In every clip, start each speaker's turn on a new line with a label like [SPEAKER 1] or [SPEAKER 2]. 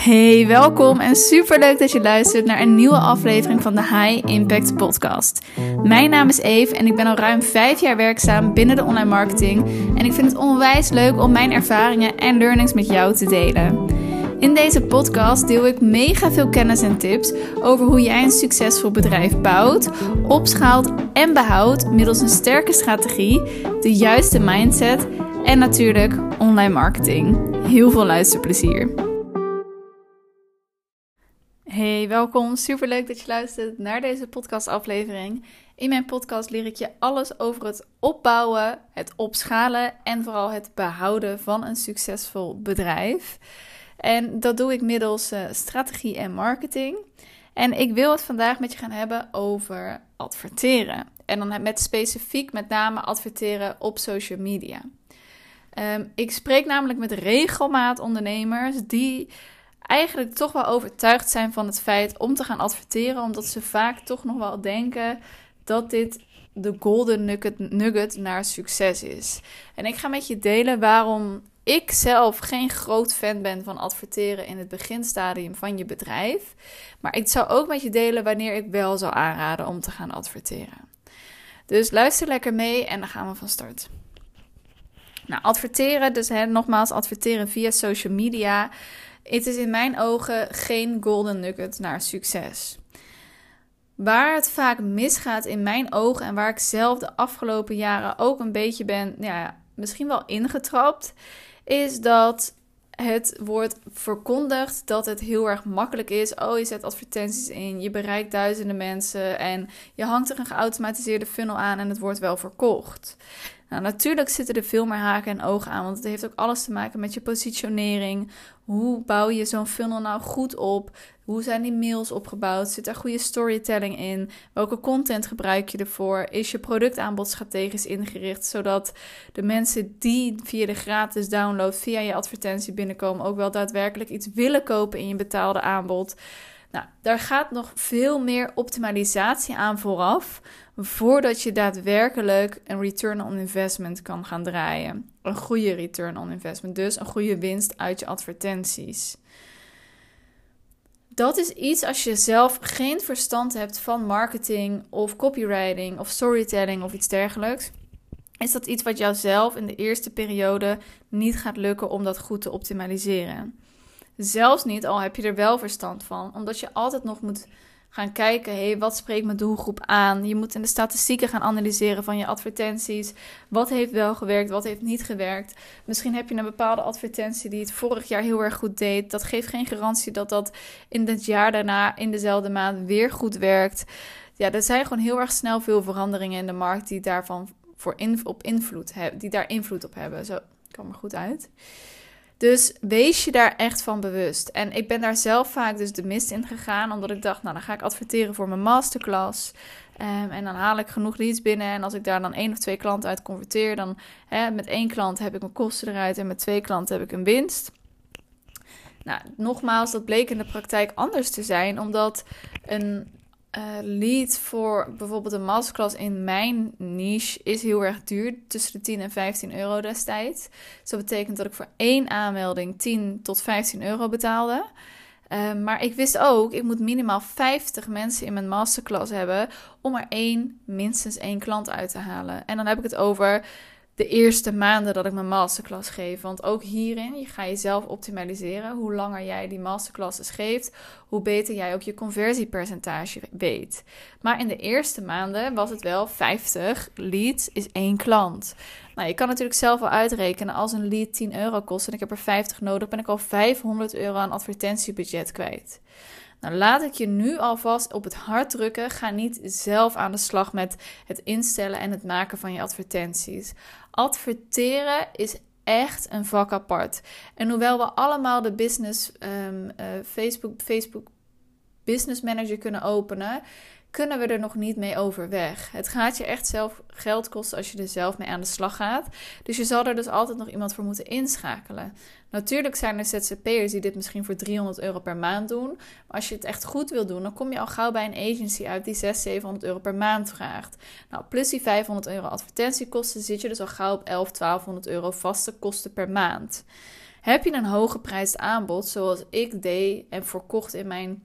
[SPEAKER 1] Hey, welkom en super leuk dat je luistert naar een nieuwe aflevering van de High Impact Podcast. Mijn naam is Eve en ik ben al ruim vijf jaar werkzaam binnen de online marketing. En ik vind het onwijs leuk om mijn ervaringen en learnings met jou te delen. In deze podcast deel ik mega veel kennis en tips over hoe jij een succesvol bedrijf bouwt, opschaalt en behoudt middels een sterke strategie, de juiste mindset en natuurlijk online marketing. Heel veel luisterplezier. Hey, welkom. Super leuk dat je luistert naar deze podcastaflevering. In mijn podcast leer ik je alles over het opbouwen, het opschalen en vooral het behouden van een succesvol bedrijf. En dat doe ik middels uh, strategie en marketing. En ik wil het vandaag met je gaan hebben over adverteren. En dan met specifiek met name adverteren op social media. Um, ik spreek namelijk met regelmaat ondernemers die eigenlijk toch wel overtuigd zijn van het feit om te gaan adverteren, omdat ze vaak toch nog wel denken dat dit de golden nugget, nugget naar succes is. En ik ga met je delen waarom ik zelf geen groot fan ben van adverteren in het beginstadium van je bedrijf. Maar ik zou ook met je delen wanneer ik wel zou aanraden om te gaan adverteren. Dus luister lekker mee en dan gaan we van start. Nou, adverteren, dus hè, nogmaals, adverteren via social media. Het is in mijn ogen geen golden nugget naar succes. Waar het vaak misgaat in mijn ogen en waar ik zelf de afgelopen jaren ook een beetje ben, ja, misschien wel ingetrapt, is dat het wordt verkondigd dat het heel erg makkelijk is. Oh, je zet advertenties in, je bereikt duizenden mensen en je hangt er een geautomatiseerde funnel aan en het wordt wel verkocht. Nou, natuurlijk zitten er veel meer haken en ogen aan, want het heeft ook alles te maken met je positionering. Hoe bouw je zo'n funnel nou goed op? Hoe zijn die mails opgebouwd? Zit er goede storytelling in? Welke content gebruik je ervoor? Is je productaanbod strategisch ingericht zodat de mensen die via de gratis download, via je advertentie binnenkomen, ook wel daadwerkelijk iets willen kopen in je betaalde aanbod? Nou, daar gaat nog veel meer optimalisatie aan vooraf voordat je daadwerkelijk een return on investment kan gaan draaien. Een goede return on investment, dus een goede winst uit je advertenties. Dat is iets als je zelf geen verstand hebt van marketing of copywriting of storytelling of iets dergelijks. Is dat iets wat jou zelf in de eerste periode niet gaat lukken om dat goed te optimaliseren? Zelfs niet, al heb je er wel verstand van, omdat je altijd nog moet gaan kijken, hey, wat spreekt mijn doelgroep aan? Je moet in de statistieken gaan analyseren van je advertenties. Wat heeft wel gewerkt, wat heeft niet gewerkt? Misschien heb je een bepaalde advertentie die het vorig jaar heel erg goed deed. Dat geeft geen garantie dat dat in het jaar daarna, in dezelfde maand, weer goed werkt. Ja, er zijn gewoon heel erg snel veel veranderingen in de markt die daarvan voor op invloed hebben, die daar invloed op hebben. Zo, kan er goed uit. Dus wees je daar echt van bewust. En ik ben daar zelf vaak dus de mist in gegaan, omdat ik dacht, nou dan ga ik adverteren voor mijn masterclass. Um, en dan haal ik genoeg leads binnen. En als ik daar dan één of twee klanten uit converteer, dan hè, met één klant heb ik mijn kosten eruit en met twee klanten heb ik een winst. Nou, nogmaals, dat bleek in de praktijk anders te zijn, omdat een uh, lead voor bijvoorbeeld een masterclass in mijn niche is heel erg duur. Tussen de 10 en 15 euro destijds. Dus dat betekent dat ik voor één aanmelding 10 tot 15 euro betaalde. Uh, maar ik wist ook, ik moet minimaal 50 mensen in mijn masterclass hebben om er één, minstens één klant uit te halen. En dan heb ik het over de eerste maanden dat ik mijn masterclass geef. Want ook hierin, je ga jezelf optimaliseren. Hoe langer jij die masterclasses geeft, hoe beter jij ook je conversiepercentage weet. Maar in de eerste maanden was het wel 50 leads is één klant. Nou, je kan natuurlijk zelf wel uitrekenen als een lead 10 euro kost en ik heb er 50 nodig, ben ik al 500 euro aan advertentiebudget kwijt. Nou, laat ik je nu alvast op het hart drukken. Ga niet zelf aan de slag met het instellen en het maken van je advertenties. Adverteren is echt een vak apart. En hoewel we allemaal de business um, uh, Facebook, Facebook Business Manager kunnen openen, kunnen we er nog niet mee overweg. Het gaat je echt zelf geld kosten als je er zelf mee aan de slag gaat. Dus je zal er dus altijd nog iemand voor moeten inschakelen. Natuurlijk zijn er ZZP'ers die dit misschien voor 300 euro per maand doen. Maar als je het echt goed wil doen, dan kom je al gauw bij een agency uit die 600, 700 euro per maand vraagt. Nou, plus die 500 euro advertentiekosten zit je dus al gauw op 11, 1200 euro vaste kosten per maand. Heb je een hooggeprijsd aanbod, zoals ik deed en verkocht in mijn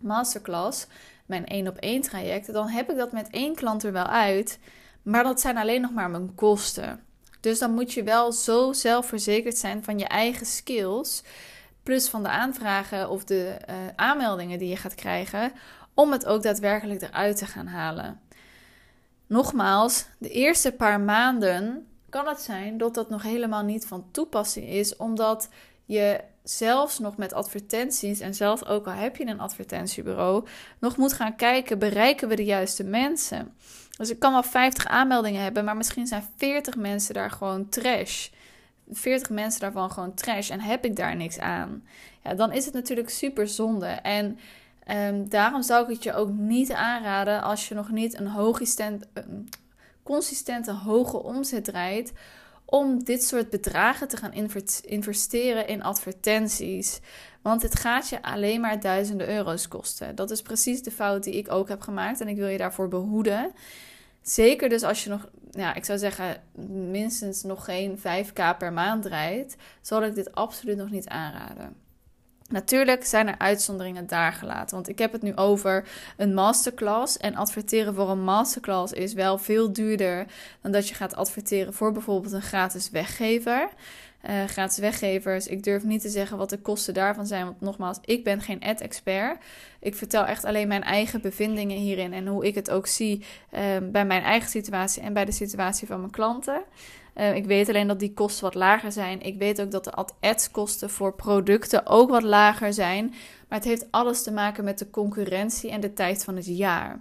[SPEAKER 1] masterclass, mijn 1 op 1 traject, dan heb ik dat met één klant er wel uit. Maar dat zijn alleen nog maar mijn kosten. Dus dan moet je wel zo zelfverzekerd zijn van je eigen skills. Plus van de aanvragen of de uh, aanmeldingen die je gaat krijgen. Om het ook daadwerkelijk eruit te gaan halen. Nogmaals, de eerste paar maanden kan het zijn dat dat nog helemaal niet van toepassing is. Omdat je zelfs nog met advertenties, en zelfs ook al heb je een advertentiebureau, nog moet gaan kijken: bereiken we de juiste mensen? Dus ik kan wel 50 aanmeldingen hebben, maar misschien zijn 40 mensen daar gewoon trash. 40 mensen daarvan gewoon trash en heb ik daar niks aan. Ja, dan is het natuurlijk super zonde. En um, daarom zou ik het je ook niet aanraden als je nog niet een, een consistente hoge omzet draait om dit soort bedragen te gaan investeren in advertenties. Want het gaat je alleen maar duizenden euro's kosten. Dat is precies de fout die ik ook heb gemaakt en ik wil je daarvoor behoeden. Zeker dus als je nog, ja, ik zou zeggen, minstens nog geen 5k per maand draait, zal ik dit absoluut nog niet aanraden. Natuurlijk zijn er uitzonderingen daar gelaten. Want ik heb het nu over een masterclass. En adverteren voor een masterclass is wel veel duurder dan dat je gaat adverteren voor bijvoorbeeld een gratis weggever. Uh, gratis weggevers. Ik durf niet te zeggen wat de kosten daarvan zijn. Want nogmaals, ik ben geen ad-expert. Ik vertel echt alleen mijn eigen bevindingen hierin. En hoe ik het ook zie uh, bij mijn eigen situatie en bij de situatie van mijn klanten. Uh, ik weet alleen dat die kosten wat lager zijn. Ik weet ook dat de ad-kosten voor producten ook wat lager zijn. Maar het heeft alles te maken met de concurrentie en de tijd van het jaar.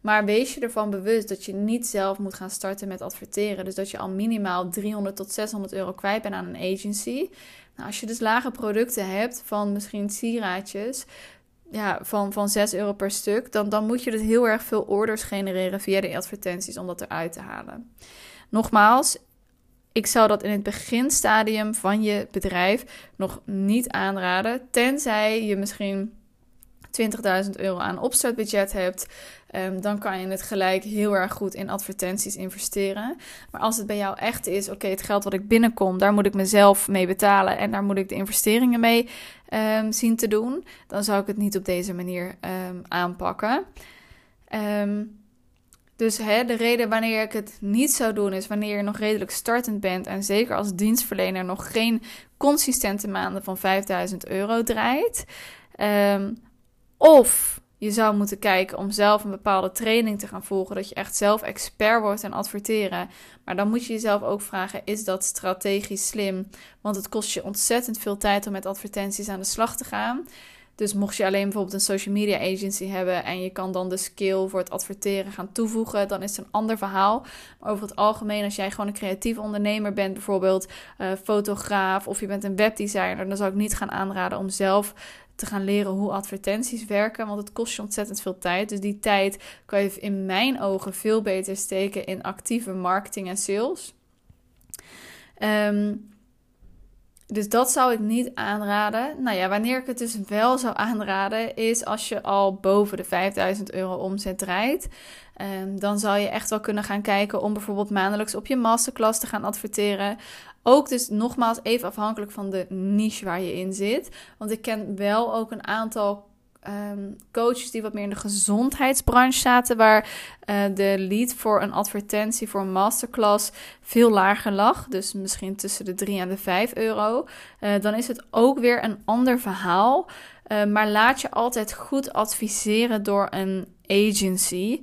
[SPEAKER 1] Maar wees je ervan bewust dat je niet zelf moet gaan starten met adverteren. Dus dat je al minimaal 300 tot 600 euro kwijt bent aan een agency. Nou, als je dus lage producten hebt van misschien sieraadjes ja, van, van 6 euro per stuk, dan, dan moet je dus heel erg veel orders genereren via de advertenties om dat eruit te halen. Nogmaals, ik zou dat in het beginstadium van je bedrijf nog niet aanraden, tenzij je misschien 20.000 euro aan opstartbudget hebt, um, dan kan je het gelijk heel erg goed in advertenties investeren. Maar als het bij jou echt is, oké, het geld wat ik binnenkom, daar moet ik mezelf mee betalen en daar moet ik de investeringen mee um, zien te doen, dan zou ik het niet op deze manier um, aanpakken. Dus hè, de reden wanneer ik het niet zou doen is wanneer je nog redelijk startend bent en zeker als dienstverlener nog geen consistente maanden van 5000 euro draait. Um, of je zou moeten kijken om zelf een bepaalde training te gaan volgen. Dat je echt zelf expert wordt en adverteren. Maar dan moet je jezelf ook vragen: is dat strategisch slim? Want het kost je ontzettend veel tijd om met advertenties aan de slag te gaan. Dus mocht je alleen bijvoorbeeld een social media agency hebben en je kan dan de skill voor het adverteren gaan toevoegen, dan is het een ander verhaal. Maar over het algemeen, als jij gewoon een creatief ondernemer bent, bijvoorbeeld uh, fotograaf of je bent een webdesigner, dan zou ik niet gaan aanraden om zelf te gaan leren hoe advertenties werken. Want het kost je ontzettend veel tijd. Dus die tijd kan je in mijn ogen veel beter steken in actieve marketing en sales. Ehm, dus dat zou ik niet aanraden. Nou ja, wanneer ik het dus wel zou aanraden, is als je al boven de 5000 euro omzet draait. Um, dan zou je echt wel kunnen gaan kijken om bijvoorbeeld maandelijks op je masterclass te gaan adverteren. Ook dus nogmaals even afhankelijk van de niche waar je in zit. Want ik ken wel ook een aantal ehm, coaches die wat meer in de gezondheidsbranche zaten, waar uh, de lead voor een advertentie voor een masterclass veel lager lag. Dus misschien tussen de 3 en de 5 euro. Uh, dan is het ook weer een ander verhaal. Uh, maar laat je altijd goed adviseren door een agency.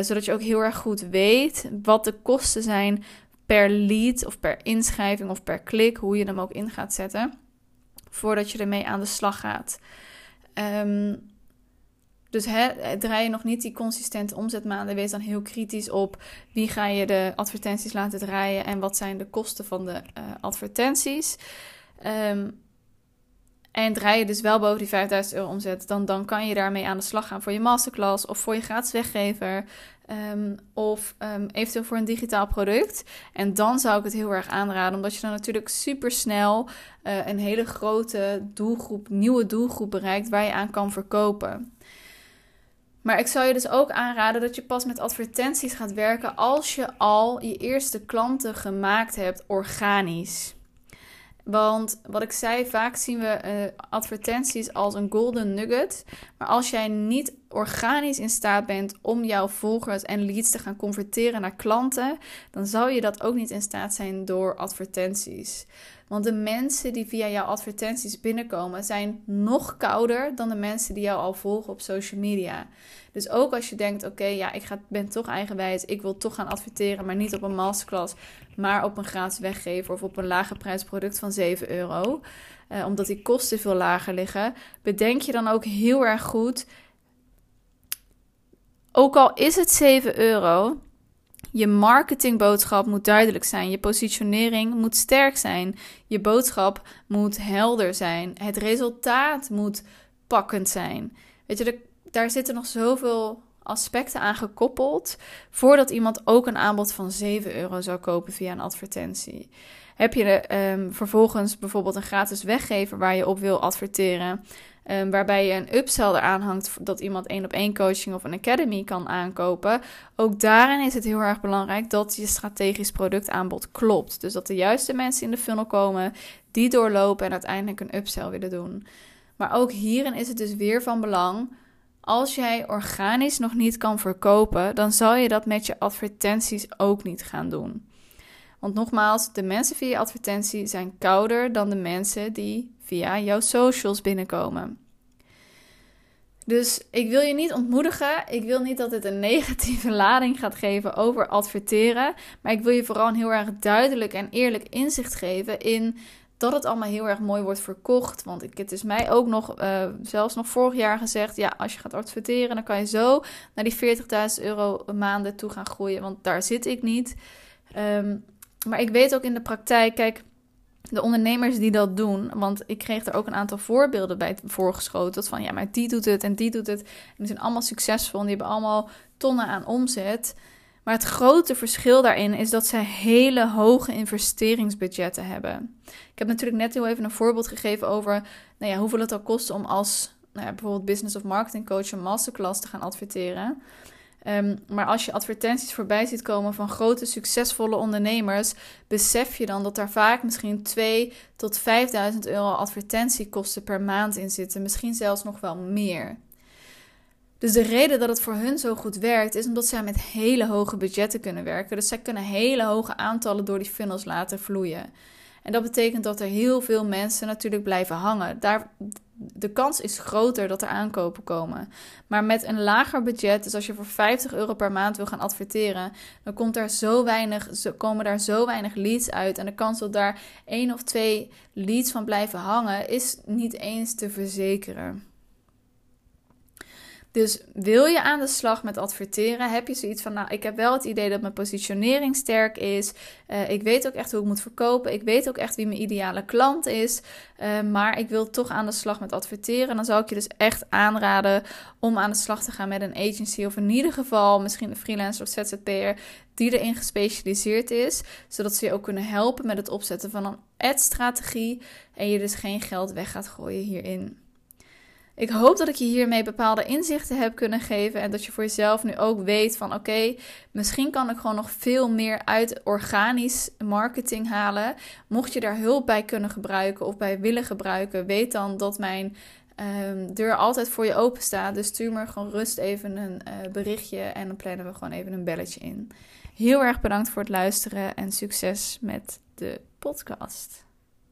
[SPEAKER 1] zodat je ook heel erg goed weet wat de kosten zijn per lead of per inschrijving of per klik, hoe je hem ook in gaat zetten, voordat je ermee aan de slag gaat. Um, dus draai je nog niet die consistente omzetmaanden, wees dan heel kritisch op wie ga je de advertenties laten draaien en wat zijn de kosten van de uh, advertenties. Um, en draai je dus wel boven die 5000 euro omzet, dan, dan kan je daarmee aan de slag gaan voor je masterclass of voor je gratis weggever. Um, of um, eventueel voor een digitaal product. En dan zou ik het heel erg aanraden, omdat je dan natuurlijk super snel uh, een hele grote doelgroep, nieuwe doelgroep bereikt waar je aan kan verkopen. Maar ik zou je dus ook aanraden dat je pas met advertenties gaat werken als je al je eerste klanten gemaakt hebt organisch. Want wat ik zei, vaak zien we uh, advertenties als een golden nugget. Maar als jij niet organisch in staat bent om jouw volgers en leads te gaan converteren naar klanten, dan zou je dat ook niet in staat zijn door advertenties. Want de mensen die via jouw advertenties binnenkomen zijn nog kouder dan de mensen die jou al volgen op social media. Dus ook als je denkt: oké, ja, ik ga, ben toch eigenwijs, ik wil toch gaan adverteren, maar niet op een masterclass, maar op een gratis weggever of op een lage prijsproduct van 7 euro, eh, omdat die kosten veel lager liggen, bedenk je dan ook heel erg goed. Ook al is het 7 euro, je marketingboodschap moet duidelijk zijn. Je positionering moet sterk zijn. Je boodschap moet helder zijn. Het resultaat moet pakkend zijn. Weet je, daar zitten nog zoveel aspecten aan gekoppeld voordat iemand ook een aanbod van 7 euro zou kopen via een advertentie. Heb je um, vervolgens bijvoorbeeld een gratis weggever waar je op wil adverteren, um, waarbij je een upsell eraan hangt dat iemand één op één coaching of een academy kan aankopen. Ook daarin is het heel erg belangrijk dat je strategisch productaanbod klopt. Dus dat de juiste mensen in de funnel komen, die doorlopen en uiteindelijk een upsell willen doen. Maar ook hierin is het dus weer van belang als jij organisch nog niet kan verkopen, dan zal je dat met je advertenties ook niet gaan doen. Want nogmaals, de mensen via advertentie zijn kouder dan de mensen die via jouw socials binnenkomen. Dus ik wil je niet ontmoedigen. Ik wil niet dat het een negatieve lading gaat geven over adverteren. Maar ik wil je vooral een heel erg duidelijk en eerlijk inzicht geven in dat het allemaal heel erg mooi wordt verkocht. Want ik, het is mij ook nog, uh, zelfs nog vorig jaar gezegd: ja, als je gaat adverteren, dan kan je zo naar die 40.000 euro maanden toe gaan groeien. Want daar zit ik niet. Ehm, maar ik weet ook in de praktijk, kijk, de ondernemers die dat doen, want ik kreeg er ook een aantal voorbeelden bij voorgeschoten. Van ja, maar die doet het en die doet het. En die zijn allemaal succesvol en die hebben allemaal tonnen aan omzet. Maar het grote verschil daarin is dat zij hele hoge investeringsbudgetten hebben. Ik heb natuurlijk net heel even een voorbeeld gegeven over nou ja, hoeveel het al kost om als nou ja, bijvoorbeeld business of marketing coach een masterclass te gaan adverteren. Ehm, maar als je advertenties voorbij ziet komen van grote succesvolle ondernemers, besef je dan dat daar vaak misschien 2 tot 5000 euro advertentiekosten per maand in zitten. Misschien zelfs nog wel meer. Dus de reden dat het voor hun zo goed werkt, is omdat zij met hele hoge budgetten kunnen werken. Dus zij kunnen hele hoge aantallen door die funnels laten vloeien. En dat betekent dat er heel veel mensen natuurlijk blijven hangen. Daar, de kans is groter dat er aankopen komen. Maar met een lager budget, dus als je voor 50 euro per maand wil gaan adverteren, dan komt er zo weinig, komen daar zo weinig leads uit. En de kans dat daar één of twee leads van blijven hangen, is niet eens te verzekeren. Dus wil je aan de slag met adverteren? Heb je zoiets van, nou, ik heb wel het idee dat mijn positionering sterk is. Uh, ik weet ook echt hoe ik moet verkopen. Ik weet ook echt wie mijn ideale klant is. Uh, maar ik wil toch aan de slag met adverteren. Dan zou ik je dus echt aanraden om aan de slag te gaan met een agency. Of in ieder geval misschien een freelancer of ZZP'er die erin gespecialiseerd is. Zodat ze je ook kunnen helpen met het opzetten van een ad-strategie. En je dus geen geld weg gaat gooien hierin. Ik hoop dat ik je hiermee bepaalde inzichten heb kunnen geven. En dat je voor jezelf nu ook weet van oké, misschien kan ik gewoon nog veel meer uit organisch marketing halen. Mocht je daar hulp bij kunnen gebruiken of bij willen gebruiken, weet dan dat mijn um, deur altijd voor je open staat. Dus stuur me gewoon rust even een uh, berichtje en dan plannen we gewoon even een belletje in. Heel erg bedankt voor het luisteren en succes met de podcast.